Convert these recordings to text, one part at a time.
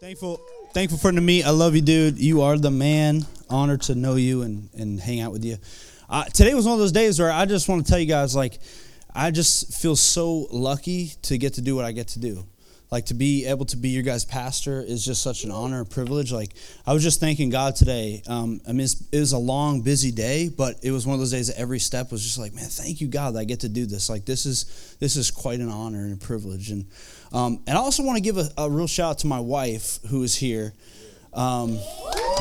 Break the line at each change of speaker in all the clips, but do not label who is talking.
Thankful, thankful for to meet. I love you, dude. You are the man. Honored to know you and, and hang out with you. Uh, today was one of those days where I just want to tell you guys, like, I just feel so lucky to get to do what I get to do. Like to be able to be your guys' pastor is just such an honor and privilege. Like I was just thanking God today. Um, I mean, it was a long, busy day, but it was one of those days that every step was just like, man, thank you, God, that I get to do this. Like this is this is quite an honor and a privilege. And um, and I also want to give a, a, real shout out to my wife who is here. Um,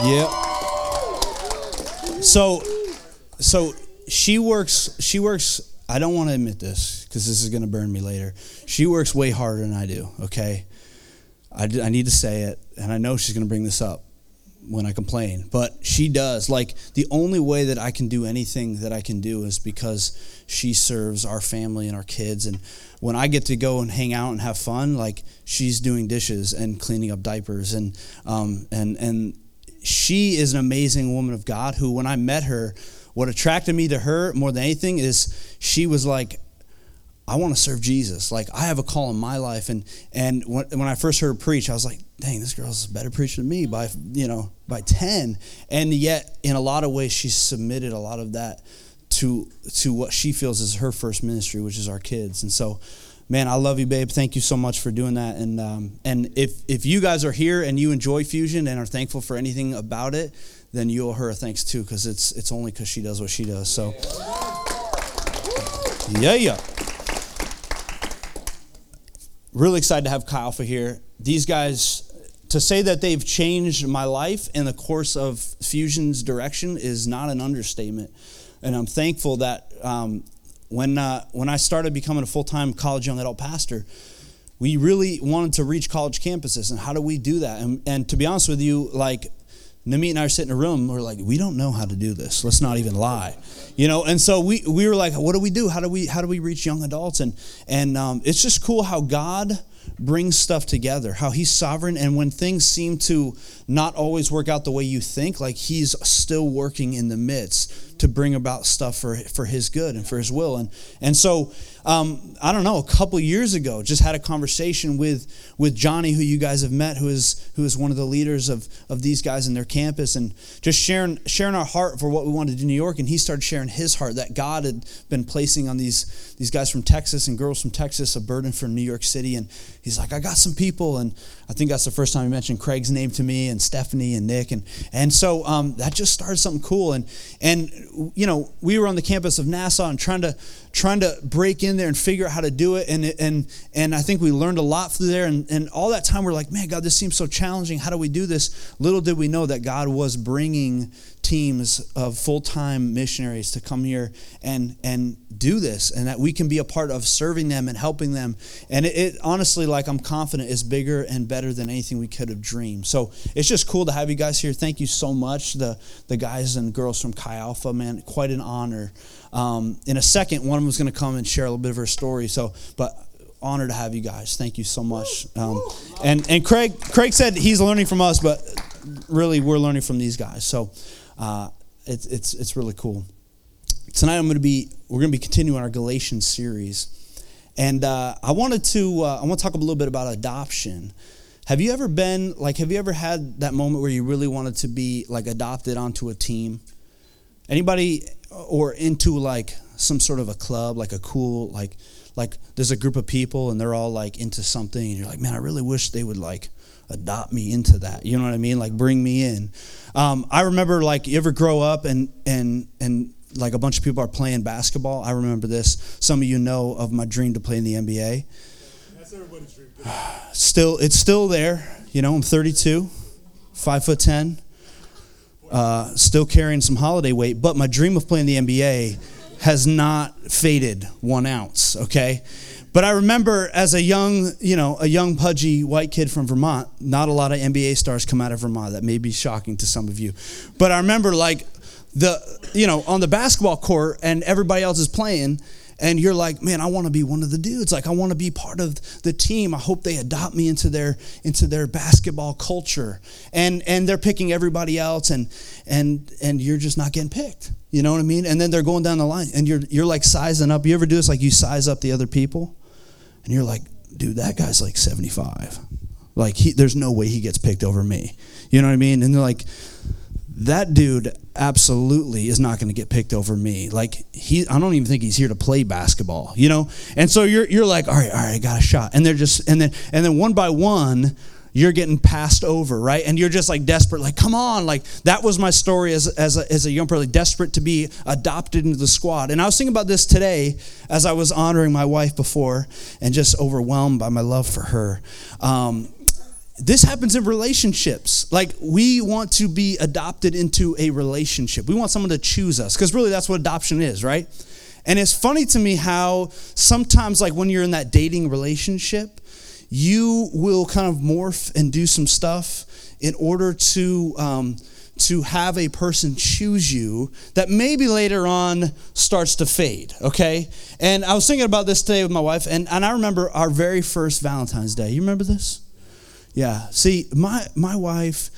yeah. So so she works she works I don't want to admit this because this is going to burn me later. She works way harder than I do, okay? I, I need to say it, and I know she's going to bring this up when I complain, but she does. Like, the only way that I can do anything that I can do is because she serves our family and our kids. And when I get to go and hang out and have fun, like, she's doing dishes and cleaning up diapers. And, um, and, and she is an amazing woman of God who, when I met her, what attracted me to her more than anything is she was like, I want to serve Jesus. Like I have a call in my life, and and when, when I first heard her preach, I was like, dang, this girl's a better preacher than me by you know by ten. And yet, in a lot of ways, she submitted a lot of that to to what she feels is her first ministry, which is our kids. And so, man, I love you, babe. Thank you so much for doing that. And um, and if if you guys are here and you enjoy Fusion and are thankful for anything about it, then you owe her thanks too, because it's it's only because she does what she does. So, yeah, yeah. Really excited to have Chi Alpha here. These guys, to say that they've changed my life in the course of Fusion's direction is not an understatement, and I'm thankful that um, when uh, when I started becoming a full time college young adult pastor we really wanted to reach college campuses. And how do we do that? And, and to be honest with you like Namit and I are sitting in a room. We're like, we don't know how to do this. Let's not even lie, you know. And so we we were like, what do we do? How do we how do we reach young adults? And and um, it's just cool how God brings stuff together, how He's sovereign, and when things seem to not always work out the way you think, like He's still working in the midst to bring about stuff for for His good and for His will. And and so um, I don't know, a couple years ago, just had a conversation with with Johnny, who you guys have met, who is who is one of the leaders of of these guys in their campus, and just sharing sharing our heart for what we wanted to in New York. And he started sharing his heart that God had been placing on these these guys from Texas and girls from Texas a burden for New York City. And he's like, I got some people, and I think that's the first time he mentioned Craig's name to me, and Stephanie and Nick, and and so um, that just started something cool. And and you know, we were on the campus of NASA and trying to trying to break in there and figure out how to do it. And, and, and I think we learned a lot through there. And, and all that time, we're like, man, God, this seems so challenging. How do we do this? Little did we know that God was bringing teams of full-time missionaries to come here and and do this and that we can be a part of serving them and helping them and it, it, honestly like i'm confident is bigger and better than anything we could have dreamed so it's just cool to have you guys here thank you so much the the guys and girls from chi alpha man quite an honor um, in a second one of them is going to come and share a little bit of her story so but honor to have you guys thank you so much um, and and craig craig said he's learning from us but really we're learning from these guys so uh, it's, it's, it's really cool. Tonight I'm going to be, we're going to be continuing our Galatians series. And uh, I wanted to, uh, I want to talk a little bit about adoption. Have you ever been, like, have you ever had that moment where you really wanted to be, like, adopted onto a team? Anybody, or into, like, some sort of a club, like a cool, like, like there's a group of people and they're all, like, into something, and you're like, man, I really wish they would, like, adopt me into that. You know what I mean? Like, bring me in. Um, I remember like you ever grow up and and and like a bunch of people are playing basketball. I remember this. Some of you know of my dream to play in the NBA. That's everybody's dream. Still, it's still there. You know, I'm 32, five foot ten, uh, still carrying some holiday weight. But my dream of playing the NBA has not faded one ounce. Okay. But I remember as a young, you know, a young pudgy white kid from Vermont, not a lot of NBA stars come out of Vermont. That may be shocking to some of you. But I remember like the, you know, on the basketball court and everybody else is playing and you're like, man, I want to be one of the dudes. Like I want to be part of the team. I hope they adopt me into their into their basketball culture. And and they're picking everybody else and and and you're just not getting picked. You know what I mean? And then they're going down the line and you're you're like sizing up. You ever do this like you size up the other people? and you're like, dude, that guy's like 75. Like, he, there's no way he gets picked over me. You know what I mean? And they're like, that dude absolutely is not going to get picked over me. Like he, I don't even think he's here to play basketball, you know. And so you're you're like, all right, all right, I got a shot. And they're just and then and then one by one, you're getting passed over, right? And you're just like desperate, like, come on. Like, that was my story as, as, a, as a young person, like, desperate to be adopted into the squad. And I was thinking about this today as I was honoring my wife before and just overwhelmed by my love for her. Um, this happens in relationships. Like, we want to be adopted into a relationship. We want someone to choose us, because really that's what adoption is, right? And it's funny to me how sometimes, like, when you're in that dating relationship, you will kind of morph and do some stuff in order to um, to have a person choose you that maybe later on starts to fade okay and i was thinking about this today with my wife and, and i remember our very first valentine's day you remember this yeah see my my wife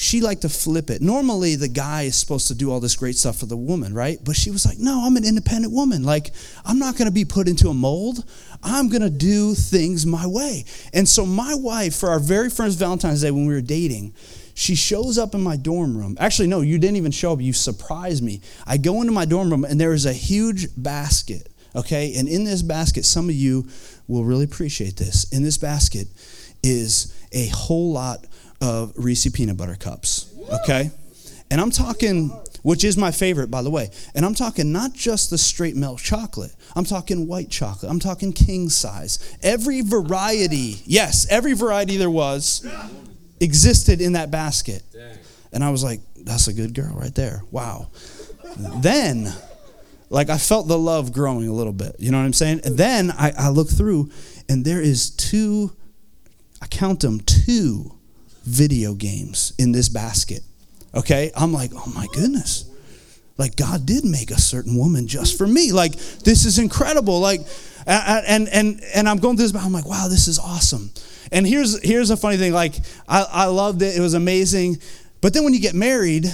she liked to flip it. Normally, the guy is supposed to do all this great stuff for the woman, right? But she was like, no, I'm an independent woman. Like, I'm not going to be put into a mold. I'm going to do things my way. And so, my wife, for our very first Valentine's Day when we were dating, she shows up in my dorm room. Actually, no, you didn't even show up. You surprised me. I go into my dorm room, and there is a huge basket, okay? And in this basket, some of you will really appreciate this. In this basket is a whole lot of Reese peanut butter cups, okay? And I'm talking, which is my favorite, by the way. And I'm talking not just the straight milk chocolate. I'm talking white chocolate. I'm talking king size. Every variety, yes, every variety there was existed in that basket. And I was like, that's a good girl right there. Wow. then, like, I felt the love growing a little bit. You know what I'm saying? And then I, I look through, and there is two, I count them, two video games in this basket. Okay? I'm like, oh my goodness. Like, God did make a certain woman just for me. Like, this is incredible. Like, and and and I'm going through this, I'm like, wow, this is awesome. And here's here's a funny thing. Like, I, I loved it. It was amazing. But then when you get married,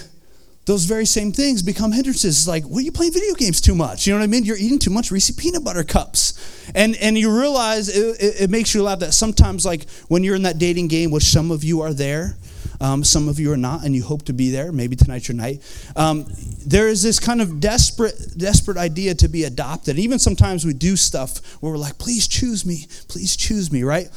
those very same things become hindrances. It's like, well, you play video games too much. You know what I mean? You're eating too much Reese peanut butter cups. And, and you realize it, it, it makes you laugh that sometimes, like when you're in that dating game, which some of you are there, um, some of you are not, and you hope to be there. Maybe tonight's your night. Um, there is this kind of desperate, desperate idea to be adopted. Even sometimes we do stuff where we're like, please choose me, please choose me, right?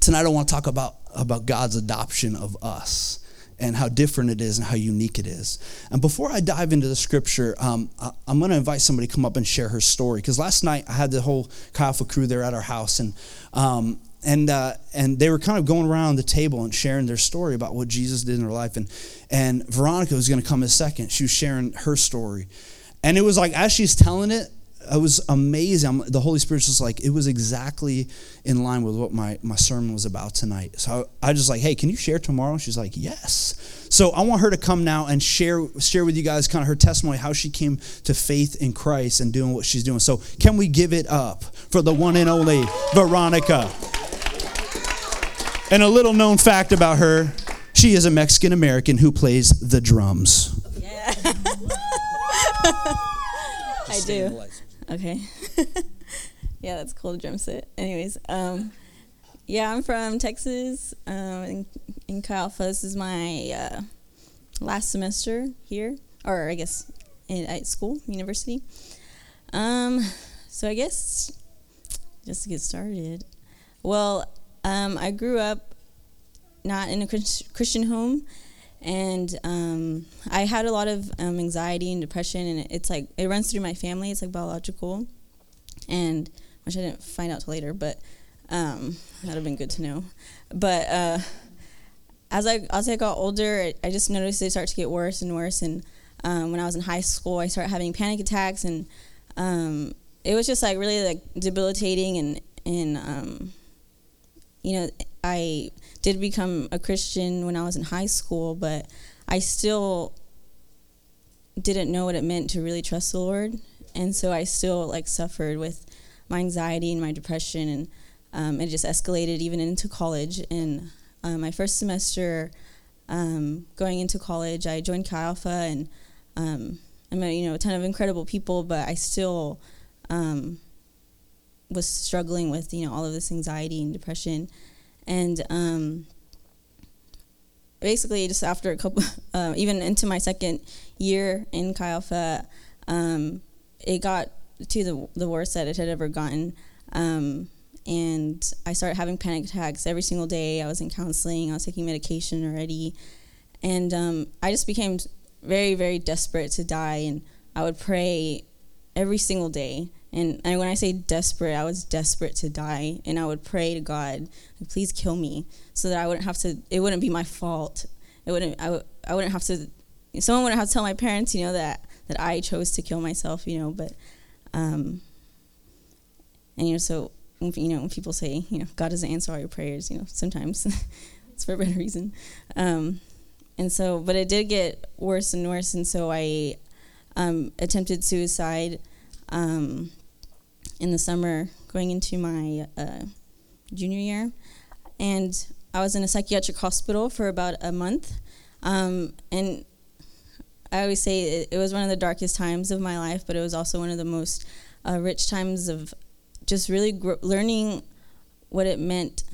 Tonight I want to talk about, about God's adoption of us and how different it is and how unique it is. And before I dive into the scripture, um, I, am going to invite somebody to come up and share her story. Because last night I had the whole Chi crew there at our house, and um, and uh, and they were kind of going around the table and sharing their story about what Jesus did in their life. And and Veronica was going to come in a second. She was sharing her story, and it was like as she's telling it, it was amazing. I'm, the Holy Spirit's just like, it was exactly in line with what my, my sermon was about tonight. So I, I just like, hey, can you share tomorrow? She's like, yes. So I want her to come now and share, share with you guys kind of her testimony, how she came to faith in Christ and doing what she's doing. So can we give it up for the one and only Veronica? And a little known fact about her, she is a Mexican American who plays the drums.
Yeah. I do. Okay. yeah, that's cool to drum set. Anyways, um, yeah, I'm from Texas, um, in, in Alpha. This is my uh, last semester here, or I guess in, at school, university. Um, so I guess just to get started, well, um, I grew up not in a Christian home and um, I had a lot of um, anxiety and depression, and it's like it runs through my family. It's like biological, and which I didn't find out till later, but um, that'd have been good to know. But uh, as I as I got older, I just noticed they start to get worse and worse. And um, when I was in high school, I started having panic attacks, and um, it was just like really like debilitating. And and um, you know, I did become a Christian when I was in high school, but I still didn't know what it meant to really trust the Lord, and so I still like suffered with my anxiety and my depression, and um, it just escalated even into college. And um, my first semester, um, going into college, I joined Chi Alpha, and um, I met you know a ton of incredible people, but I still um, was struggling with you know all of this anxiety and depression and um, basically just after a couple, uh, even into my second year in Chi Alpha, um, it got to the the worst that it had ever gotten. Um, and I started having panic attacks every single day. I was in counseling. I was taking medication already, and um, I just became very, very desperate to die. And I would pray every single day. And, and when I say desperate, I was desperate to die. And I would pray to God, please kill me, so that I wouldn't have to. It wouldn't be my fault. It wouldn't. I, w- I wouldn't have to. Someone wouldn't have to tell my parents, you know, that that I chose to kill myself, you know. But, um, and you know, so you know, when people say, you know, God doesn't answer all your prayers, you know, sometimes it's for a better reason. Um, and so, but it did get worse and worse, and so I um, attempted suicide um, in the summer, going into my uh, junior year, and I was in a psychiatric hospital for about a month, um, and I always say it, it, was one of the darkest times of my life, but it was also one of the most uh, rich times of just really gr- learning what it meant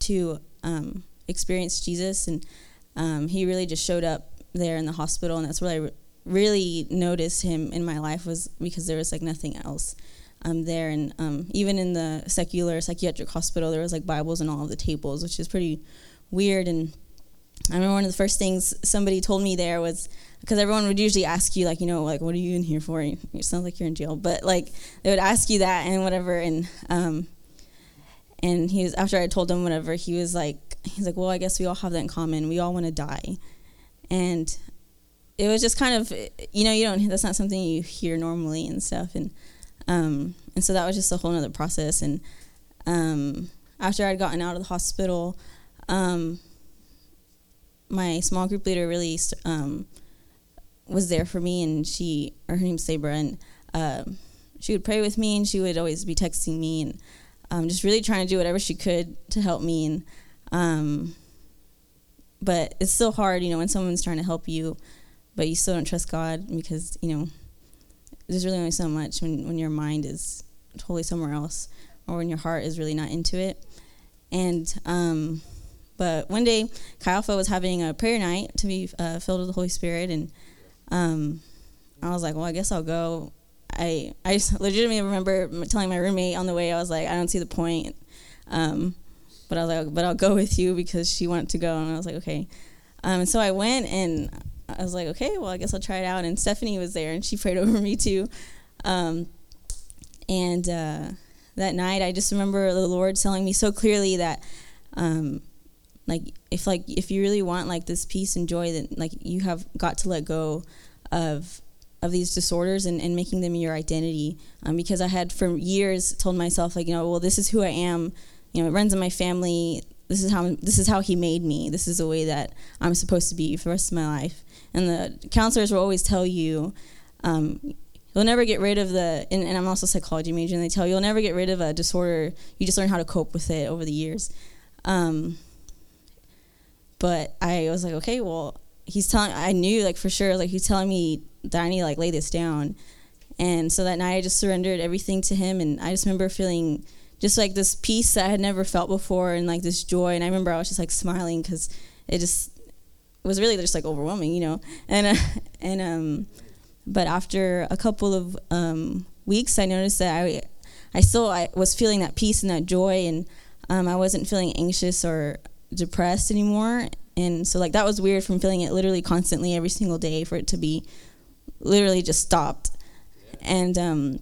to um, experience Jesus, and um, he really just showed up there in the hospital, and that's where I re- really noticed him in my life was because there was like nothing else um, there, and um, even in the secular psychiatric hospital, there was like Bibles on all of the tables, which is pretty weird. And I remember one of the first things somebody told me there was because everyone would usually ask you like you know like what are you in here for? It sounds like you're in jail. But like they would ask you that and whatever. And um and he was after i told him whatever he was like he's like well i guess we all have that in common. We all want to die. And it was just kind of you know you don't that's not something you hear normally and stuff. And um and so that was just a whole other process and um after i'd gotten out of the hospital um my small group leader really um, was there for me, and she, her name's Sabra, and um, she would pray with me, and she would always be texting me, and um, just really trying to do whatever she could to help me. And but it's still hard, you know, when someone's trying to help you, but you still don't trust God because you know there's really only so much when when your mind is totally somewhere else, or when your heart is really not into it. And um, but one day, Chi was having a prayer night to be uh, filled with the Holy Spirit, and um, I was like, well, I guess I'll go. I I legitimately remember telling my roommate on the way, I was like, I don't see the point. Um, but I was like, but I'll go with you because she wanted to go, and I was like, okay. Um, so I went, and I was like, okay, well, I guess I'll try it out. And Stephanie was there, and she prayed over me too. Um, and uh, that night, I just remember the Lord telling me so clearly that, um, like, if like if you really want like this peace and joy, then like you have got to let go of of these disorders and, and making them your identity. Um, because I had for years told myself like, you know, well, this is who I am. You know, it runs in my family. This is how this is how he made me. This is the way that I'm supposed to be for the rest of my life. And the counselors will always tell you, um, you'll never get rid of the. And, and I'm also a psychology major, and they tell you you'll never get rid of a disorder. You just learn how to cope with it over the years. Um, but I was like, okay, well, he's telling. I knew like for sure, like he's telling me that I need to like lay this down. And so that night, I just surrendered everything to him, and I just remember feeling just like this peace that I had never felt before, and like this joy. And I remember I was just like smiling because it just it was really just like overwhelming, you know. And uh, and um, but after a couple of um, weeks, I noticed that I I still I was feeling that peace and that joy, and um, I wasn't feeling anxious or depressed anymore. And so like that was weird from feeling it literally constantly every single day for it to be literally just stopped. And um,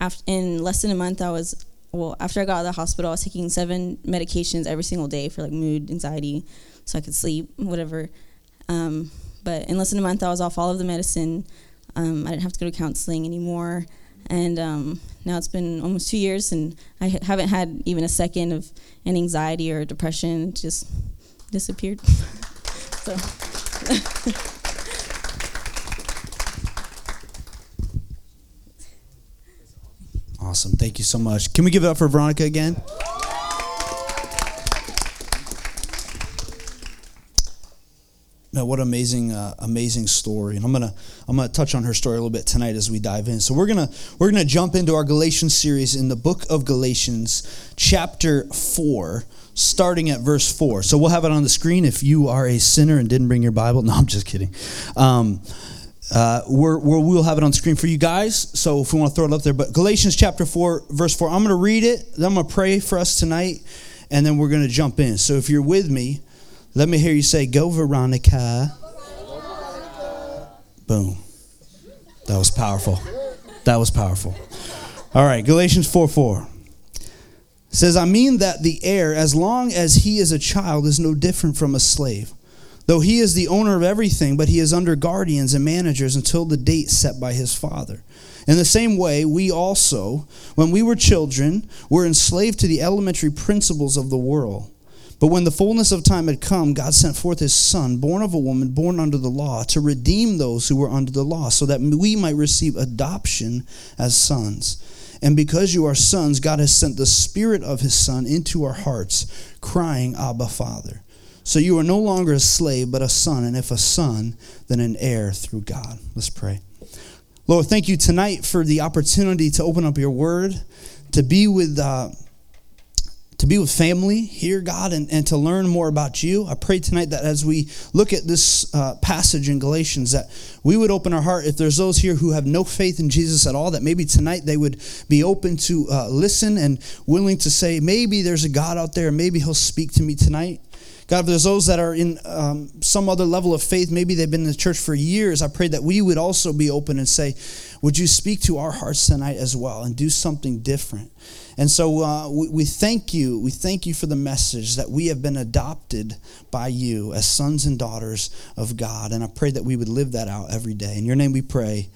after in less than a month, I was well after I got out of the hospital, I was taking seven medications every single day for like mood, anxiety, so I could sleep, whatever. Um, but in less than a month, I was off all of the medicine. Um, I didn't have to go to counseling anymore. And um, now it's been almost two years, and I haven't had even a second of any anxiety or depression. It just disappeared. so.
awesome. Thank you so much. Can we give it up for Veronica again? Man, what amazing, uh, amazing story! And I'm gonna, I'm gonna touch on her story a little bit tonight as we dive in. So we're gonna, we're gonna jump into our Galatians series in the book of Galatians, chapter four, starting at verse four. So we'll have it on the screen if you are a sinner and didn't bring your Bible. No, I'm just kidding. Um, uh, we're, we will have it on screen for you guys. So if we want to throw it up there, but Galatians chapter four, verse four. I'm gonna read it. Then I'm gonna pray for us tonight, and then we're gonna jump in. So if you're with me. Let me hear you say, Go, Veronica. Boom. That was powerful. That was powerful. All right, Galatians 4 4 says, I mean that the heir, as long as he is a child, is no different from a slave. Though he is the owner of everything, but he is under guardians and managers until the date set by his father. In the same way, we also, when we were children, were enslaved to the elementary principles of the world. But when the fullness of time had come, God sent forth his Son, born of a woman, born under the law, to redeem those who were under the law, so that we might receive adoption as sons. And because you are sons, God has sent the Spirit of his Son into our hearts, crying, Abba, Father. So you are no longer a slave, but a son, and if a son, then an heir through God. Let's pray. Lord, thank you tonight for the opportunity to open up your word, to be with. Uh, to be with family here, God, and, and to learn more about you. I pray tonight that as we look at this uh, passage in Galatians, that we would open our heart. If there's those here who have no faith in Jesus at all, that maybe tonight they would be open to uh, listen and willing to say, maybe there's a God out there, maybe He'll speak to me tonight. God, there's those that are in um, some other level of faith, maybe they've been in the church for years, I pray that we would also be open and say, Would you speak to our hearts tonight as well and do something different? And so uh, we, we thank you. We thank you for the message that we have been adopted by you as sons and daughters of God. And I pray that we would live that out every day. In your name we pray.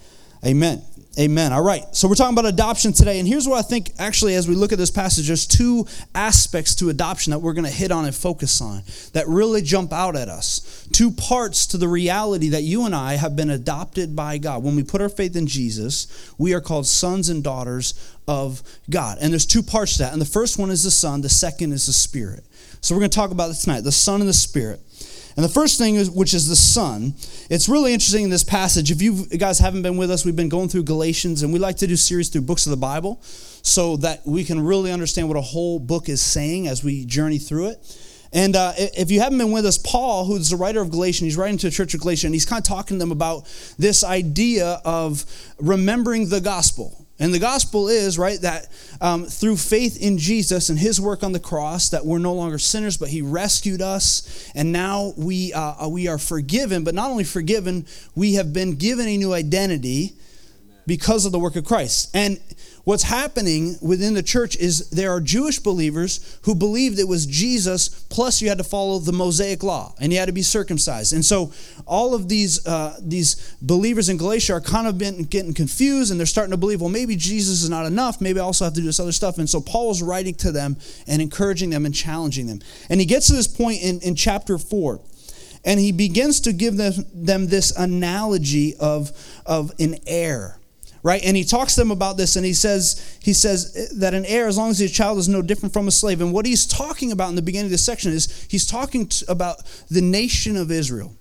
Amen. Amen. All right. So we're talking about adoption today. And here's what I think actually, as we look at this passage, there's two aspects to adoption that we're going to hit on and focus on that really jump out at us. Two parts to the reality that you and I have been adopted by God. When we put our faith in Jesus, we are called sons and daughters of God. And there's two parts to that. And the first one is the Son, the second is the Spirit. So we're going to talk about this tonight the Son and the Spirit. And the first thing, is, which is the Son, it's really interesting in this passage. If you guys haven't been with us, we've been going through Galatians, and we like to do series through books of the Bible so that we can really understand what a whole book is saying as we journey through it. And uh, if you haven't been with us, Paul, who's the writer of Galatians, he's writing to the church of Galatia, and he's kind of talking to them about this idea of remembering the gospel. And the gospel is, right, that um, through faith in Jesus and his work on the cross, that we're no longer sinners, but he rescued us. And now we, uh, we are forgiven, but not only forgiven, we have been given a new identity because of the work of Christ. And what's happening within the church is there are Jewish believers who believed it was Jesus, plus you had to follow the Mosaic law and you had to be circumcised. And so all of these, uh, these believers in Galatia are kind of been getting confused and they're starting to believe, well, maybe Jesus is not enough. Maybe I also have to do this other stuff. And so Paul is writing to them and encouraging them and challenging them. And he gets to this point in, in chapter 4 and he begins to give them, them this analogy of, of an heir right? And he talks to them about this and he says he says that an heir as long as his child is no different from a slave. And what he's talking about in the beginning of this section is he's talking about the nation of israel.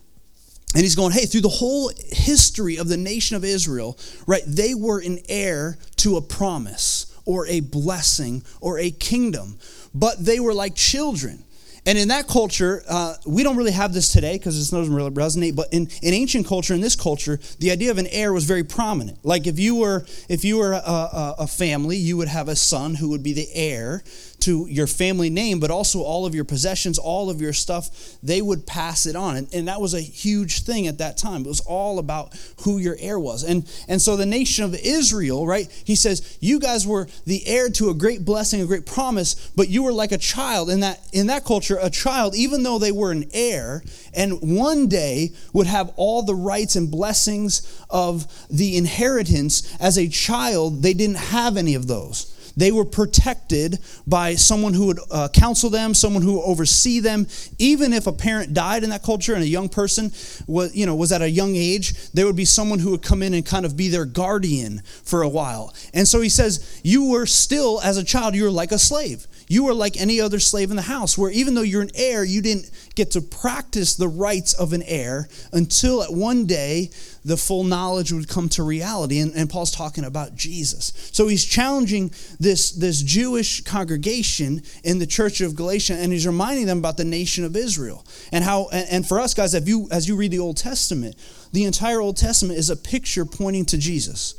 And he's going hey through the whole history of the nation of israel right they were an heir to a promise or a blessing or a kingdom. But they were like children and in that culture, uh, we don't really have this today because this doesn't really resonate. But in, in ancient culture, in this culture, the idea of an heir was very prominent. Like if you were if you were a, a, a family, you would have a son who would be the heir to your family name, but also all of your possessions, all of your stuff, they would pass it on. And, and that was a huge thing at that time. It was all about who your heir was. And, and so the nation of Israel, right, he says, you guys were the heir to a great blessing, a great promise, but you were like a child. In that, in that culture, a child, even though they were an heir, and one day would have all the rights and blessings of the inheritance, as a child, they didn't have any of those. They were protected by someone who would uh, counsel them, someone who would oversee them. Even if a parent died in that culture and a young person was, you know, was at a young age, there would be someone who would come in and kind of be their guardian for a while. And so he says, You were still, as a child, you were like a slave. You were like any other slave in the house, where even though you're an heir, you didn't get to practice the rights of an heir until at one day the full knowledge would come to reality. And, and Paul's talking about Jesus. So he's challenging this, this Jewish congregation in the church of Galatia, and he's reminding them about the nation of Israel. And how, and, and for us guys, if you, as you read the Old Testament, the entire Old Testament is a picture pointing to Jesus.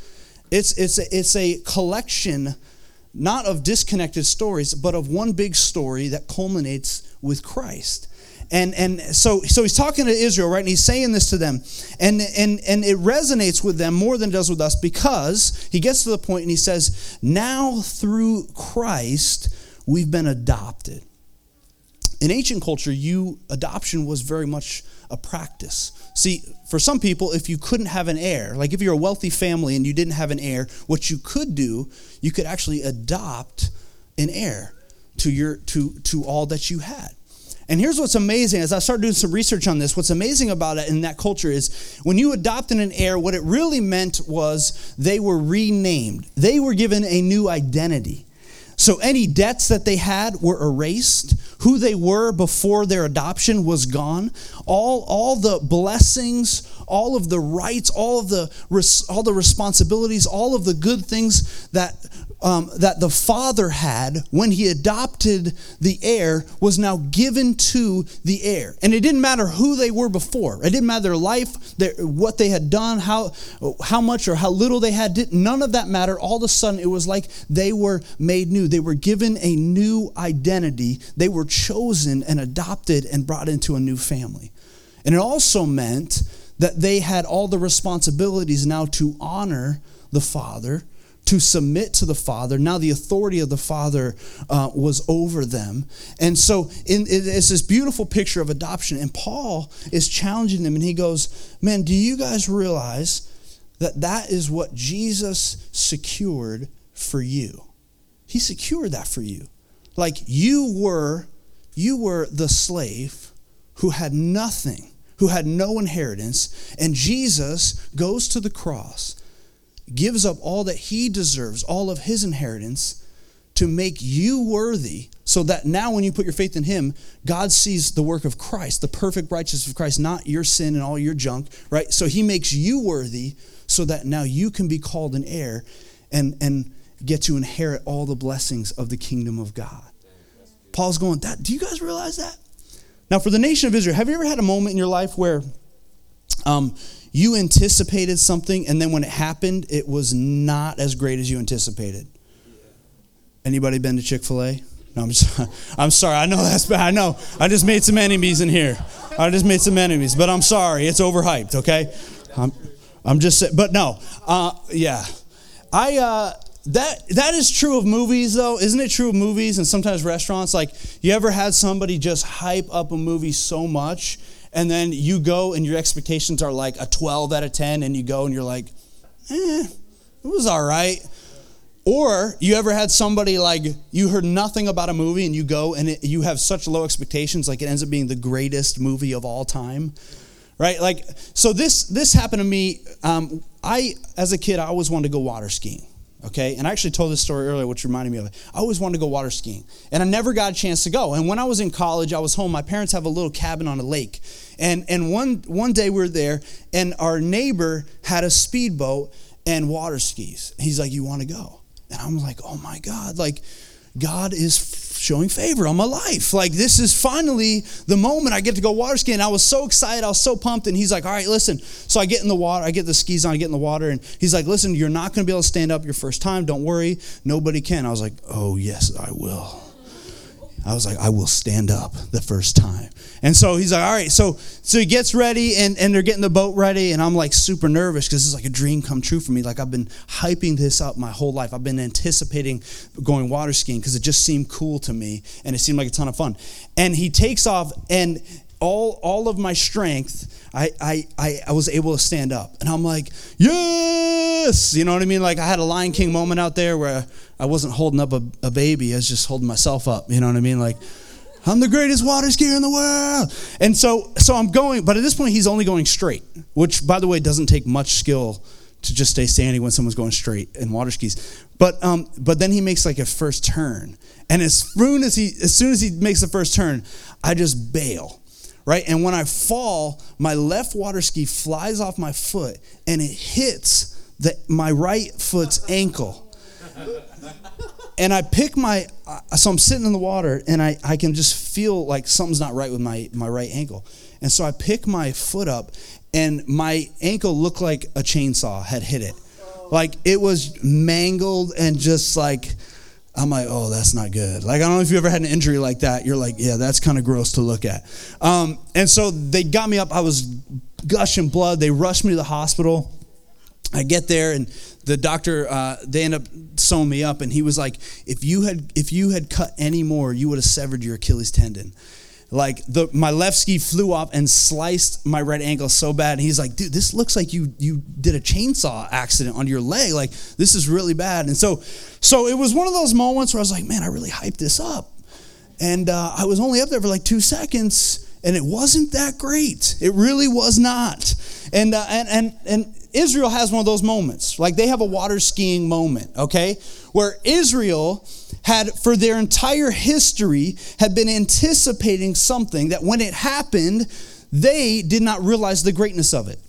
It's, it's, a, it's a collection not of disconnected stories, but of one big story that culminates with Christ. And, and so, so he's talking to Israel, right? And he's saying this to them. And, and, and it resonates with them more than it does with us because he gets to the point and he says, Now through Christ, we've been adopted. In ancient culture, you adoption was very much a practice. See, for some people, if you couldn't have an heir, like if you're a wealthy family and you didn't have an heir, what you could do, you could actually adopt an heir to your to to all that you had. And here's what's amazing as I started doing some research on this, what's amazing about it in that culture is when you adopted an heir, what it really meant was they were renamed. They were given a new identity. So any debts that they had were erased. Who they were before their adoption was gone. All, all the blessings, all of the rights, all of the, all the responsibilities, all of the good things that um, that the father had when he adopted the heir was now given to the heir. And it didn't matter who they were before. It didn't matter their life, their, what they had done, how, how much or how little they had. Did, none of that mattered. All of a sudden, it was like they were made new. They were given a new identity. They were chosen and adopted and brought into a new family. And it also meant that they had all the responsibilities now to honor the father to submit to the Father. Now the authority of the Father uh, was over them. And so in, it's this beautiful picture of adoption. And Paul is challenging them and he goes, Man, do you guys realize that that is what Jesus secured for you? He secured that for you. Like you were, you were the slave who had nothing, who had no inheritance, and Jesus goes to the cross gives up all that he deserves, all of his inheritance, to make you worthy, so that now when you put your faith in him, God sees the work of Christ, the perfect righteousness of Christ, not your sin and all your junk, right? So he makes you worthy so that now you can be called an heir and, and get to inherit all the blessings of the kingdom of God. Paul's going, that, do you guys realize that? Now, for the nation of Israel, have you ever had a moment in your life where um, you anticipated something and then when it happened it was not as great as you anticipated. Anybody been to chick-fil-a? No i'm, just, I'm sorry i know that's bad i know. I just made some enemies in here. I just made some enemies but i'm sorry it's overhyped okay? I'm, I'm just but no uh, yeah. I uh, that that is true of movies though. Isn't it true of movies and sometimes restaurants? Like you ever had somebody just hype up a movie so much and then you go and your expectations are like a 12 out of 10 and you go and you're like eh it was all right. Or you ever had somebody like you heard nothing about a movie and you go and it, you have such low expectations like it ends up being the greatest movie of all time right? Like so this this happened to me um, i as a kid i always wanted to go water skiing okay? And I actually told this story earlier, which reminded me of it. I always wanted to go water skiing, and I never got a chance to go. And when I was in college, I was home. My parents have a little cabin on a lake, and and one one day we were there, and our neighbor had a speedboat and water skis. He's like, "You want to go?" And I'm like, "Oh my God!" Like, God is showing favor on my life. Like, this is finally the moment I get to go water skiing. I was so excited. I was so pumped. And he's like, All right, listen. So I get in the water. I get the skis on. I get in the water. And he's like, Listen, you're not going to be able to stand up your first time. Don't worry. Nobody can. I was like, Oh, yes, I will. I was like, I will stand up the first time. And so he's like, all right. So so he gets ready and, and they're getting the boat ready. And I'm like super nervous because this is like a dream come true for me. Like I've been hyping this up my whole life. I've been anticipating going water skiing because it just seemed cool to me and it seemed like a ton of fun. And he takes off and all all of my strength, I, I I I was able to stand up. And I'm like, yes! You know what I mean? Like I had a Lion King moment out there where I wasn't holding up a, a baby, I was just holding myself up. You know what I mean? Like I'm the greatest water skier in the world. And so so I'm going, but at this point he's only going straight, which by the way doesn't take much skill to just stay standing when someone's going straight in water skis. But um, but then he makes like a first turn, and as soon as he as soon as he makes the first turn, I just bail, right? And when I fall, my left water ski flies off my foot, and it hits the my right foot's ankle. And I pick my, so I'm sitting in the water, and I, I can just feel like something's not right with my, my right ankle. And so I pick my foot up, and my ankle looked like a chainsaw had hit it. Like it was mangled and just like, I'm like, oh, that's not good. Like, I don't know if you ever had an injury like that. You're like, yeah, that's kind of gross to look at. Um, and so they got me up. I was gushing blood. They rushed me to the hospital. I get there and the doctor uh, they end up sewing me up and he was like if you had if you had cut any more you would have severed your Achilles tendon like the my left ski flew off and sliced my right ankle so bad. And he's like dude this looks like you you did a chainsaw accident on your leg. Like this is really bad. And so so it was one of those moments where i was like man i really hyped this up. And uh, i was only up there for like two seconds and it wasn't that great. It really was not. And uh, and and and Israel has one of those moments. Like they have a water skiing moment, okay? Where Israel had for their entire history had been anticipating something that when it happened, they did not realize the greatness of it.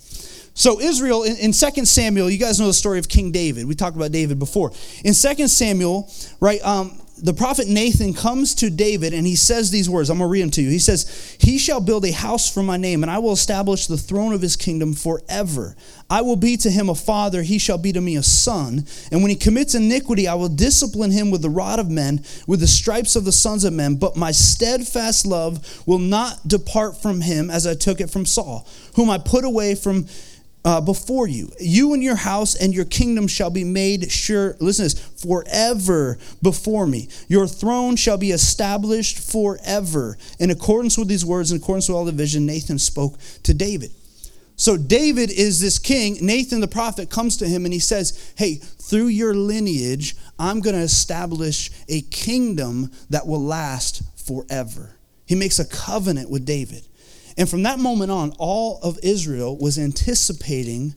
So Israel in, in 2 Samuel, you guys know the story of King David. We talked about David before. In 2 Samuel, right, um, the prophet Nathan comes to David and he says these words. I'm going to read them to you. He says, He shall build a house for my name, and I will establish the throne of his kingdom forever. I will be to him a father, he shall be to me a son. And when he commits iniquity, I will discipline him with the rod of men, with the stripes of the sons of men. But my steadfast love will not depart from him as I took it from Saul, whom I put away from uh, before you. You and your house and your kingdom shall be made sure, listen to this, forever before me. Your throne shall be established forever. In accordance with these words, in accordance with all the vision, Nathan spoke to David. So David is this king. Nathan the prophet comes to him and he says, Hey, through your lineage, I'm going to establish a kingdom that will last forever. He makes a covenant with David. And from that moment on, all of Israel was anticipating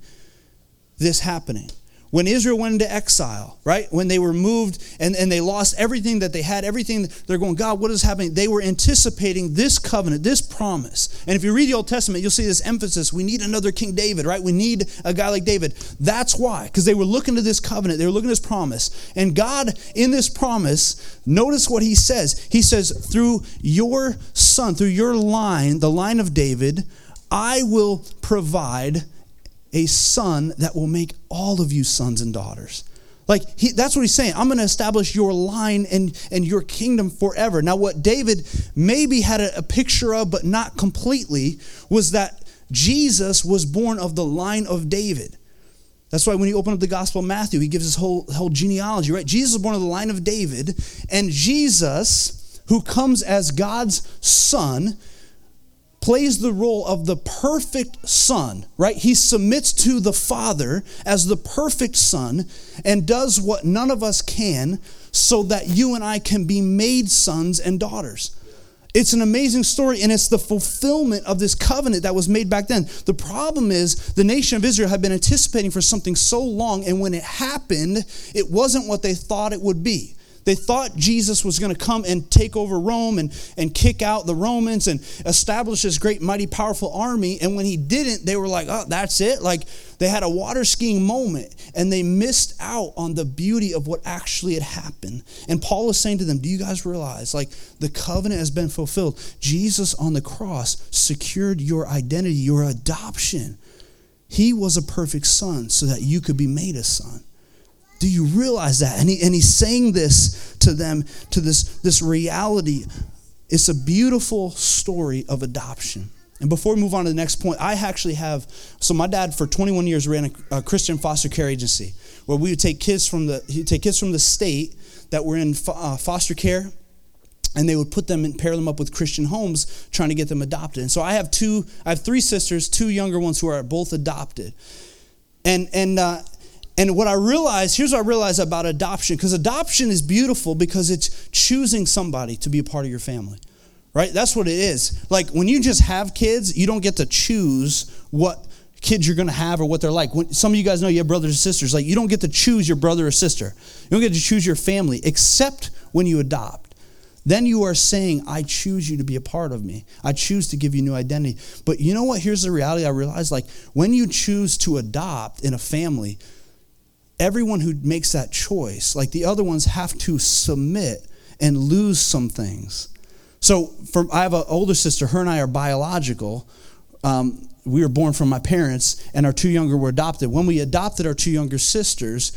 this happening when Israel went into exile, right? When they were moved and, and they lost everything that they had, everything, they're going, God, what is happening? They were anticipating this covenant, this promise. And if you read the Old Testament, you'll see this emphasis we need another King David, right? We need a guy like David. That's why, because they were looking to this covenant, they were looking at this promise. And God, in this promise, notice what he says. He says, through your son, through your line, the line of David, I will provide a son that will make all of you sons and daughters. Like he, that's what he's saying. I'm going to establish your line and, and your kingdom forever. Now, what David maybe had a, a picture of, but not completely, was that Jesus was born of the line of David. That's why when you open up the Gospel of Matthew, he gives his whole, whole genealogy, right? Jesus was born of the line of David, and Jesus, who comes as God's son, plays the role of the perfect son, right? He submits to the Father as the perfect son and does what none of us can so that you and I can be made sons and daughters. It's an amazing story, and it's the fulfillment of this covenant that was made back then. The problem is the nation of Israel had been anticipating for something so long, and when it happened, it wasn't what they thought it would be. They thought Jesus was going to come and take over Rome and, and kick out the Romans and establish this great, mighty, powerful army. And when he didn't, they were like, oh, that's it. Like they had a water skiing moment and they missed out on the beauty of what actually had happened. And Paul is saying to them, Do you guys realize, like, the covenant has been fulfilled? Jesus on the cross secured your identity, your adoption. He was a perfect son so that you could be made a son. Do you realize that? And, he, and he's saying this to them, to this, this reality. It's a beautiful story of adoption. And before we move on to the next point, I actually have. So my dad, for 21 years, ran a, a Christian foster care agency where we would take kids from the he'd take kids from the state that were in fo- uh, foster care, and they would put them and pair them up with Christian homes, trying to get them adopted. And so I have two, I have three sisters, two younger ones who are both adopted, and and uh, and what I realized, here's what I realized about adoption, because adoption is beautiful because it's choosing somebody to be a part of your family, right? That's what it is. Like when you just have kids, you don't get to choose what kids you're going to have or what they're like. When, some of you guys know you have brothers and sisters. Like, you don't get to choose your brother or sister, you don't get to choose your family except when you adopt. Then you are saying, I choose you to be a part of me. I choose to give you new identity. But you know what? Here's the reality I realized like, when you choose to adopt in a family, everyone who makes that choice, like the other ones, have to submit and lose some things. So, from I have an older sister. Her and I are biological. Um, we were born from my parents, and our two younger were adopted. When we adopted our two younger sisters,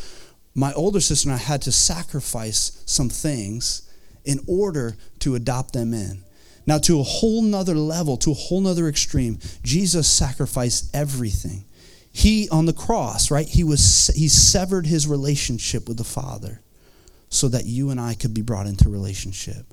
my older sister and I had to sacrifice some things in order to adopt them in. Now, to a whole nother level, to a whole nother extreme, Jesus sacrificed everything. He on the cross, right? He was he severed his relationship with the Father so that you and I could be brought into relationship.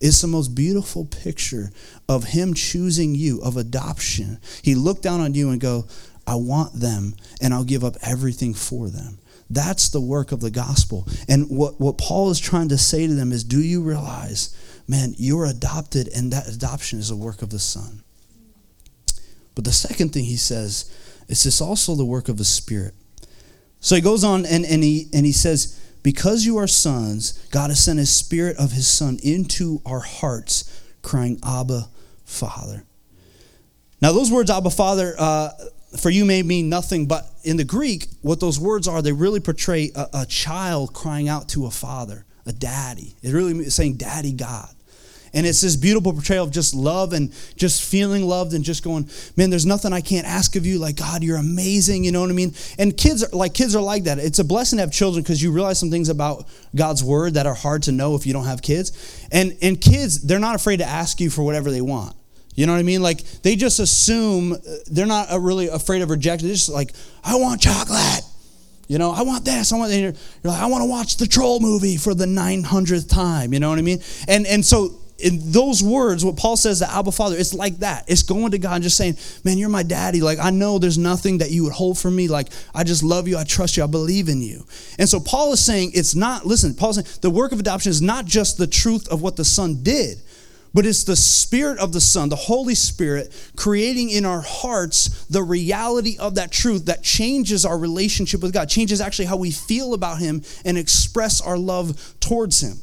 It's the most beautiful picture of him choosing you, of adoption. He looked down on you and go, I want them, and I'll give up everything for them. That's the work of the gospel. And what, what Paul is trying to say to them is do you realize, man, you're adopted, and that adoption is a work of the Son. But the second thing he says is this also the work of the Spirit. So he goes on and, and, he, and he says, Because you are sons, God has sent his Spirit of his Son into our hearts, crying, Abba, Father. Now, those words, Abba, Father, uh, for you may mean nothing, but in the Greek, what those words are, they really portray a, a child crying out to a father, a daddy. It really is saying, Daddy God. And it's this beautiful portrayal of just love and just feeling loved and just going, man, there's nothing I can't ask of you. Like, God, you're amazing. You know what I mean? And kids are like, kids are like that. It's a blessing to have children because you realize some things about God's word that are hard to know if you don't have kids. And, and kids, they're not afraid to ask you for whatever they want. You know what I mean? Like they just assume uh, they're not uh, really afraid of rejection. They're just like, I want chocolate. You know, I want this. I want. You're like, I want to watch the troll movie for the 900th time. You know what I mean? And and so in those words, what Paul says to Abba Father, it's like that. It's going to God and just saying, Man, you're my daddy. Like, I know there's nothing that you would hold from me. Like, I just love you. I trust you. I believe in you. And so Paul is saying, It's not, listen, Paul's saying, the work of adoption is not just the truth of what the Son did, but it's the Spirit of the Son, the Holy Spirit, creating in our hearts the reality of that truth that changes our relationship with God, changes actually how we feel about Him and express our love towards Him.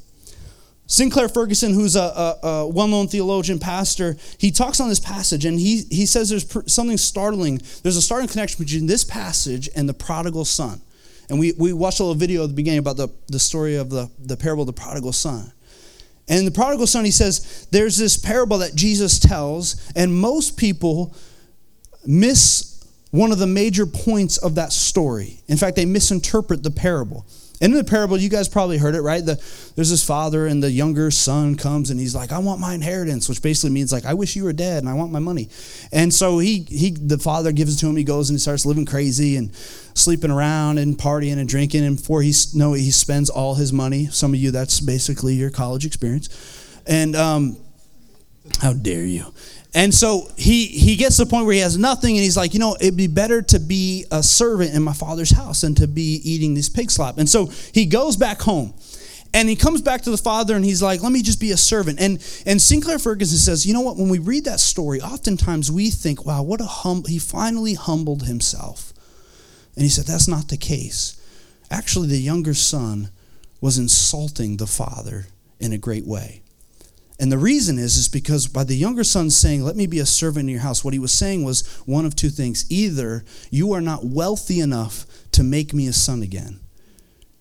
Sinclair Ferguson, who's a, a, a well known theologian, pastor, he talks on this passage and he, he says there's something startling. There's a startling connection between this passage and the prodigal son. And we, we watched a little video at the beginning about the, the story of the, the parable of the prodigal son. And the prodigal son, he says, there's this parable that Jesus tells, and most people miss one of the major points of that story. In fact, they misinterpret the parable. And in the parable, you guys probably heard it, right? The, there's this father, and the younger son comes, and he's like, "I want my inheritance," which basically means like, "I wish you were dead, and I want my money." And so he, he, the father gives it to him. He goes and he starts living crazy and sleeping around and partying and drinking. And before he know, he spends all his money. Some of you, that's basically your college experience. And um, how dare you? And so he he gets to the point where he has nothing, and he's like, you know, it'd be better to be a servant in my father's house than to be eating this pig slop. And so he goes back home. And he comes back to the father and he's like, let me just be a servant. And and Sinclair Ferguson says, you know what, when we read that story, oftentimes we think, wow, what a hum he finally humbled himself. And he said, that's not the case. Actually, the younger son was insulting the father in a great way. And the reason is, is because by the younger son saying, Let me be a servant in your house, what he was saying was one of two things. Either you are not wealthy enough to make me a son again.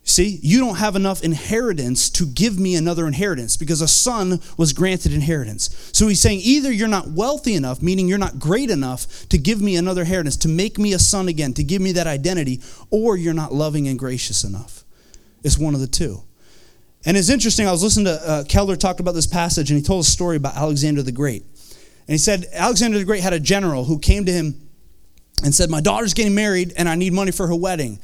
See, you don't have enough inheritance to give me another inheritance because a son was granted inheritance. So he's saying either you're not wealthy enough, meaning you're not great enough to give me another inheritance, to make me a son again, to give me that identity, or you're not loving and gracious enough. It's one of the two. And it's interesting, I was listening to uh, Keller talk about this passage, and he told a story about Alexander the Great. And he said, Alexander the Great had a general who came to him and said, My daughter's getting married, and I need money for her wedding.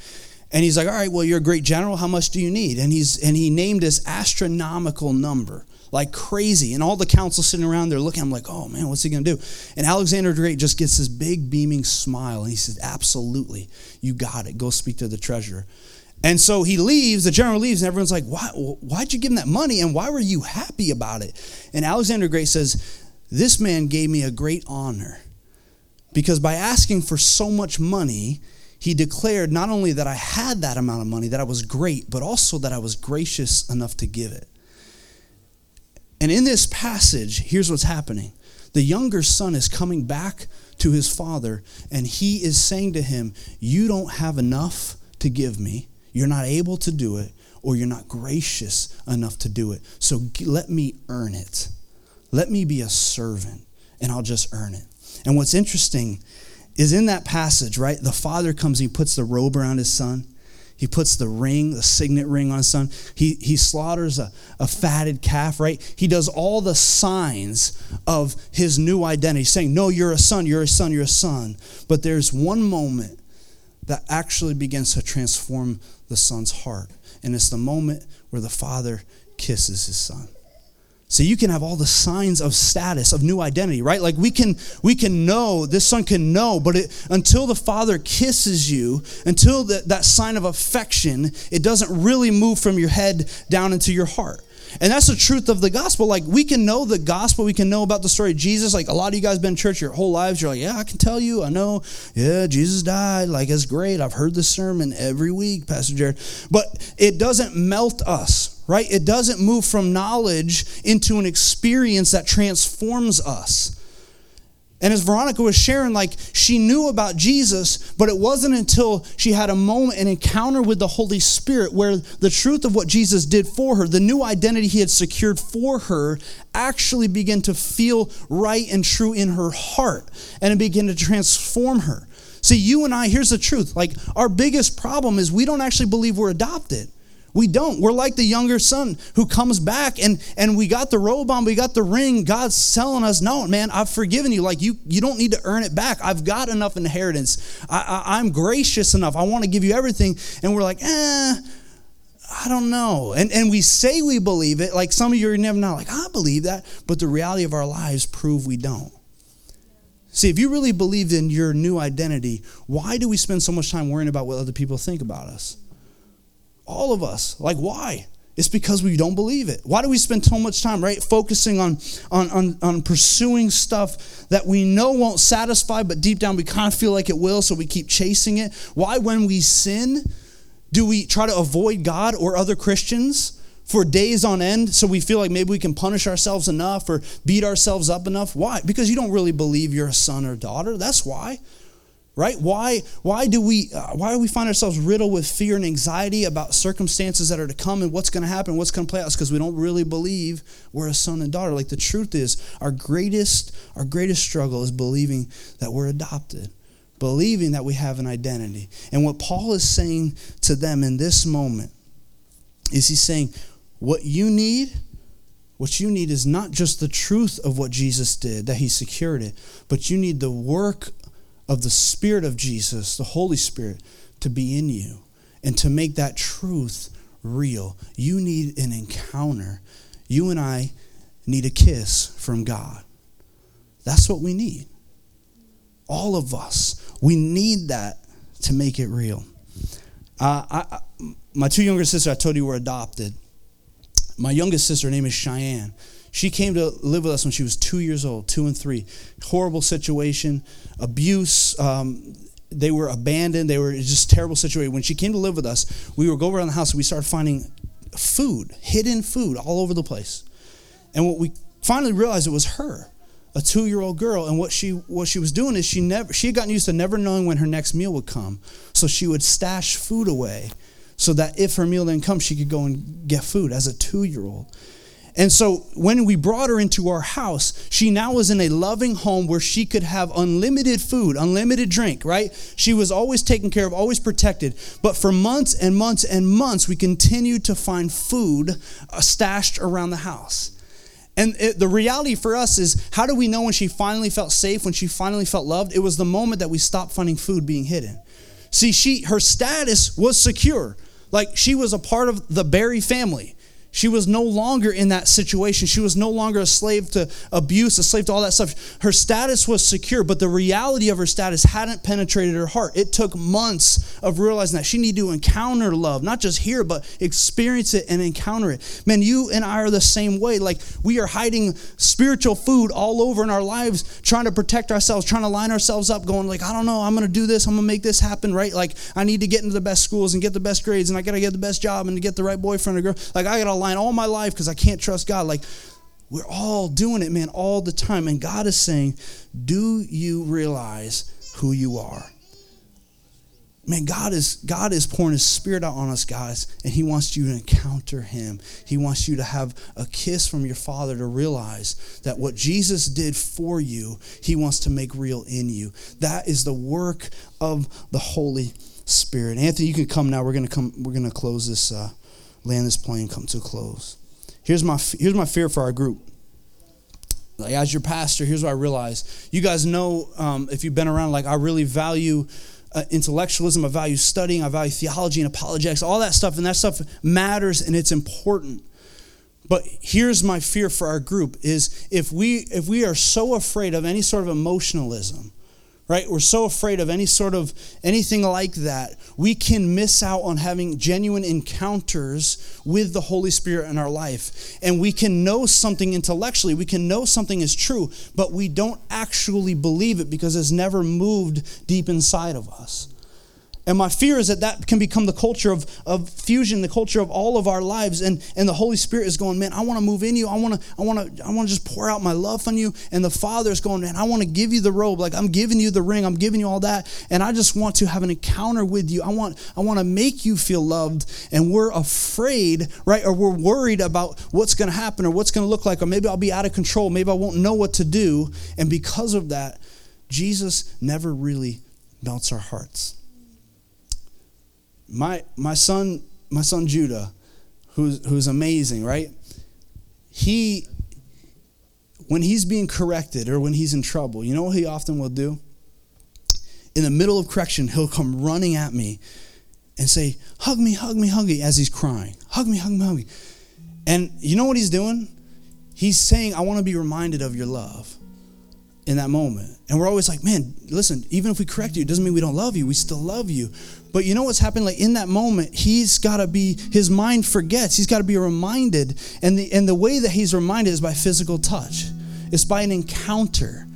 And he's like, All right, well, you're a great general. How much do you need? And, he's, and he named this astronomical number, like crazy. And all the council sitting around there looking, I'm like, Oh man, what's he going to do? And Alexander the Great just gets this big beaming smile, and he says, Absolutely, you got it. Go speak to the treasurer. And so he leaves, the general leaves, and everyone's like, why, why'd you give him that money and why were you happy about it? And Alexander Great says, This man gave me a great honor Because by asking for so much money, he declared not only that I had that amount of money, that I was great, but also that I was gracious enough to give it. And in this passage, here's what's happening the younger son is coming back to his father, and he is saying to him, You don't have enough to give me. You're not able to do it, or you're not gracious enough to do it. So let me earn it. Let me be a servant, and I'll just earn it. And what's interesting is in that passage, right? The father comes, he puts the robe around his son. He puts the ring, the signet ring on his son. He, he slaughters a, a fatted calf, right? He does all the signs of his new identity, saying, No, you're a son, you're a son, you're a son. But there's one moment that actually begins to transform the son's heart. And it's the moment where the father kisses his son. So you can have all the signs of status, of new identity, right? Like we can we can know, this son can know, but it, until the father kisses you, until the, that sign of affection, it doesn't really move from your head down into your heart. And that's the truth of the gospel. Like we can know the gospel, we can know about the story of Jesus. Like a lot of you guys been in church your whole lives. You're like, yeah, I can tell you, I know. Yeah, Jesus died. Like it's great. I've heard this sermon every week, Pastor Jared. But it doesn't melt us right? It doesn't move from knowledge into an experience that transforms us. And as Veronica was sharing, like she knew about Jesus, but it wasn't until she had a moment, an encounter with the Holy Spirit, where the truth of what Jesus did for her, the new identity he had secured for her, actually began to feel right and true in her heart. And it began to transform her. See, you and I, here's the truth like, our biggest problem is we don't actually believe we're adopted. We don't. We're like the younger son who comes back and, and we got the robe on, we got the ring. God's telling us, no, man, I've forgiven you. Like you, you don't need to earn it back. I've got enough inheritance. I, I, I'm gracious enough. I want to give you everything. And we're like, eh, I don't know. And, and we say we believe it. Like some of you are never not like, I believe that. But the reality of our lives prove we don't. See, if you really believed in your new identity, why do we spend so much time worrying about what other people think about us? All of us. Like, why? It's because we don't believe it. Why do we spend so much time, right, focusing on, on, on, on pursuing stuff that we know won't satisfy, but deep down we kind of feel like it will, so we keep chasing it? Why, when we sin, do we try to avoid God or other Christians for days on end so we feel like maybe we can punish ourselves enough or beat ourselves up enough? Why? Because you don't really believe you're a son or daughter. That's why right? Why why do we uh, why do we find ourselves riddled with fear and anxiety about circumstances that are to come and what's going to happen what's going to play out? Because we don't really believe we're a son and daughter. Like the truth is our greatest our greatest struggle is believing that we're adopted believing that we have an identity. And what paul is saying to them in this moment is he's saying what you need what you need is not just the truth of what Jesus did, that he secured it, but you need the work of the Spirit of Jesus, the Holy Spirit, to be in you and to make that truth real. You need an encounter. You and I need a kiss from God. That's what we need. All of us. We need that to make it real. Uh, I, my two younger sisters, I told you, were adopted. My youngest sister, her name is Cheyenne. She came to live with us when she was two years old, two and three. Horrible situation, abuse. Um, they were abandoned. They were just terrible situation. When she came to live with us, we would go around the house and we started finding food, hidden food all over the place. And what we finally realized it was her, a two-year-old girl. And what she what she was doing is she never she had gotten used to never knowing when her next meal would come. So she would stash food away so that if her meal didn't come, she could go and get food as a two-year-old. And so when we brought her into our house, she now was in a loving home where she could have unlimited food, unlimited drink, right? She was always taken care of, always protected. But for months and months and months, we continued to find food uh, stashed around the house. And it, the reality for us is how do we know when she finally felt safe, when she finally felt loved? It was the moment that we stopped finding food being hidden. See, she her status was secure. Like she was a part of the Berry family. She was no longer in that situation. She was no longer a slave to abuse, a slave to all that stuff. Her status was secure, but the reality of her status hadn't penetrated her heart. It took months of realizing that she needed to encounter love, not just hear, but experience it and encounter it. Man, you and I are the same way. Like we are hiding spiritual food all over in our lives, trying to protect ourselves, trying to line ourselves up, going like, I don't know, I'm going to do this, I'm going to make this happen, right? Like I need to get into the best schools and get the best grades, and I got to get the best job and to get the right boyfriend or girl. Like I got to line all my life because I can't trust God. Like, we're all doing it, man, all the time. And God is saying, Do you realize who you are? Man, God is God is pouring his spirit out on us, guys, and he wants you to encounter him. He wants you to have a kiss from your father to realize that what Jesus did for you, he wants to make real in you. That is the work of the Holy Spirit. Anthony, you can come now. We're gonna come, we're gonna close this uh, land this plane come to a close. Here's my here's my fear for our group. Like as your pastor, here's what I realize. You guys know um, if you've been around, like I really value uh, intellectualism, I value studying, I value theology and apologetics, all that stuff, and that stuff matters and it's important. But here's my fear for our group is if we if we are so afraid of any sort of emotionalism, right? We're so afraid of any sort of anything like that. We can miss out on having genuine encounters with the Holy Spirit in our life. And we can know something intellectually, we can know something is true, but we don't actually believe it because it's never moved deep inside of us. And my fear is that that can become the culture of, of fusion, the culture of all of our lives. And, and the Holy Spirit is going, man, I want to move in you. I want to I want to I want to just pour out my love on you. And the Father is going, man, I want to give you the robe. Like I'm giving you the ring. I'm giving you all that. And I just want to have an encounter with you. I want I want to make you feel loved. And we're afraid, right? Or we're worried about what's going to happen or what's going to look like. Or maybe I'll be out of control. Maybe I won't know what to do. And because of that, Jesus never really melts our hearts my my son my son Judah, who's who's amazing, right? He when he's being corrected or when he's in trouble, you know what he often will do? In the middle of correction, he'll come running at me and say, Hug me, hug me, hug me, as he's crying. Hug me, hug me, hug me. And you know what he's doing? He's saying, I want to be reminded of your love in that moment. And we're always like, man, listen, even if we correct you, it doesn't mean we don't love you. We still love you. But you know what's happening? Like in that moment, he's got to be, his mind forgets. He's got to be reminded. And the, and the way that he's reminded is by physical touch, it's by an encounter.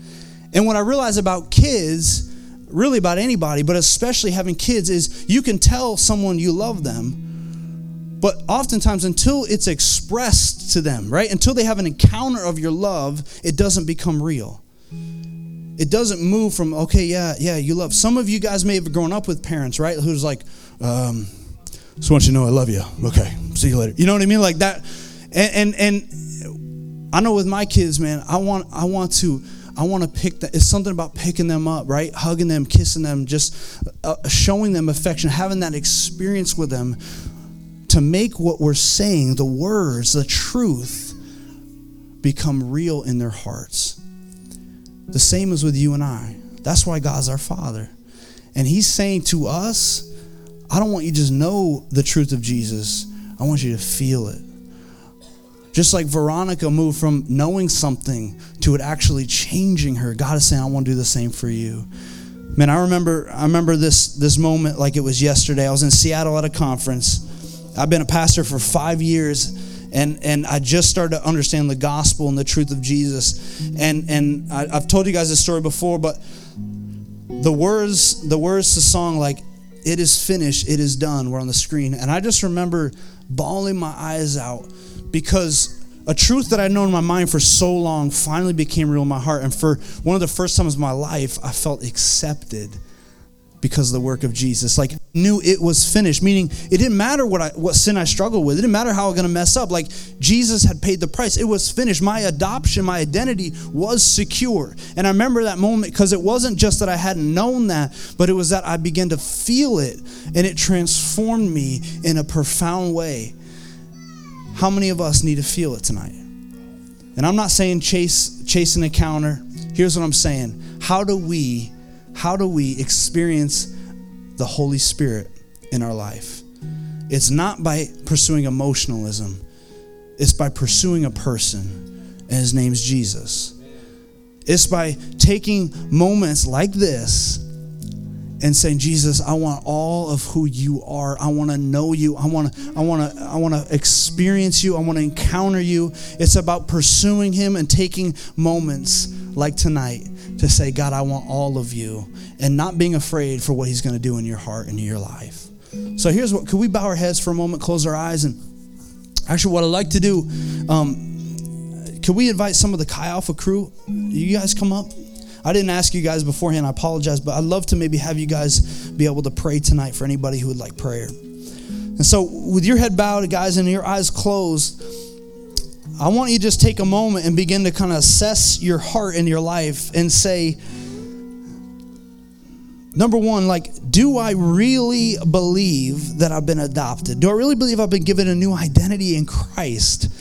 And what I realize about kids, really about anybody, but especially having kids, is you can tell someone you love them. But oftentimes, until it's expressed to them, right? Until they have an encounter of your love, it doesn't become real it doesn't move from okay yeah yeah you love some of you guys may have grown up with parents right who's like um, just want you to know i love you okay see you later you know what i mean like that and and, and i know with my kids man i want i want to I want to pick that. It's something about picking them up, right? Hugging them, kissing them, just uh, showing them affection, having that experience with them to make what we're saying, the words, the truth, become real in their hearts. The same as with you and I. That's why God's our Father. And He's saying to us, I don't want you to just know the truth of Jesus, I want you to feel it. Just like Veronica moved from knowing something to it actually changing her, God is saying, I want to do the same for you. Man, I remember I remember this this moment like it was yesterday. I was in Seattle at a conference. I've been a pastor for five years and and I just started to understand the gospel and the truth of Jesus. And and I, have told you guys this story before, but the words the words the song like "It is finished, it is done" were on the screen, and I just remember bawling my eyes out because a truth that I'd known in my mind for so long finally became real in my heart. And for one of the first times in my life, I felt accepted because of the work of Jesus. Like knew it was finished, meaning it didn't matter what I what sin I struggled with. It didn't matter how I'm going to mess up. Like Jesus had paid the price. It was finished. My adoption, my identity was secure. And I remember that moment because it wasn't just that I hadn't known that, but it was that I began to feel it and it transformed me in a profound way. How many of us need to feel it tonight? And I'm not saying chase chase an encounter. Here's what I'm saying. How do we how do we experience the Holy Spirit in our life? It's not by pursuing emotionalism, It's by pursuing a person, and his name's Jesus. It's by taking moments like this and saying, Jesus, I want all of who you are. I want to know you. I want to, I want to, I want to experience you. I want to encounter you. It's about pursuing him and taking moments like tonight to say, God, I want all of you, and not being afraid for what he's going to do in your heart and in your life. So here's what, could we bow our heads for a moment, close our eyes, and actually what I'd like to do, um, could we invite some of the Chi Alpha crew? You guys come up. I didn't ask you guys beforehand. I apologize, but I'd love to maybe have you guys be able to pray tonight for anybody who would like prayer. And so, with your head bowed, guys, and your eyes closed, I want you to just take a moment and begin to kind of assess your heart and your life and say, number one, like, do I really believe that I've been adopted? Do I really believe I've been given a new identity in Christ?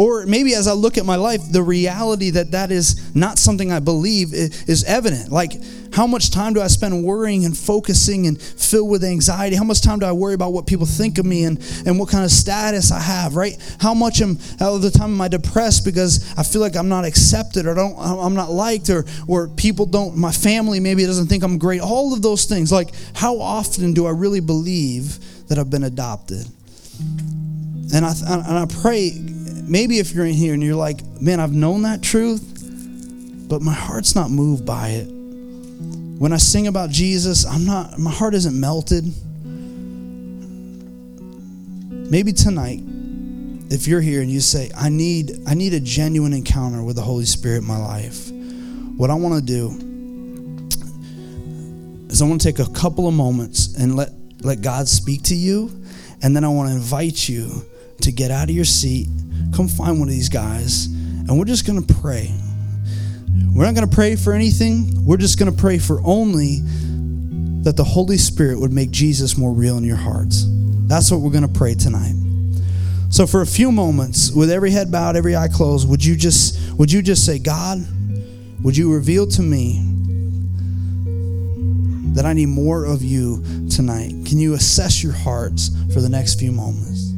Or maybe as I look at my life, the reality that that is not something I believe is evident. Like, how much time do I spend worrying and focusing and filled with anxiety? How much time do I worry about what people think of me and, and what kind of status I have, right? How much am, out of the time am I depressed because I feel like I'm not accepted or don't, I'm not liked or, or people don't, my family maybe doesn't think I'm great? All of those things. Like, how often do I really believe that I've been adopted? And I, and I pray, maybe if you're in here and you're like, man, I've known that truth, but my heart's not moved by it when I sing about Jesus, I'm not my heart isn't melted. Maybe tonight, if you're here and you say, I need I need a genuine encounter with the Holy Spirit in my life, what I want to do is I want to take a couple of moments and let let God speak to you, and then I want to invite you to get out of your seat, come find one of these guys, and we're just gonna pray. We're not going to pray for anything. We're just going to pray for only that the Holy Spirit would make Jesus more real in your hearts. That's what we're going to pray tonight. So for a few moments, with every head bowed, every eye closed, would you just would you just say, God, would you reveal to me that I need more of you tonight? Can you assess your hearts for the next few moments?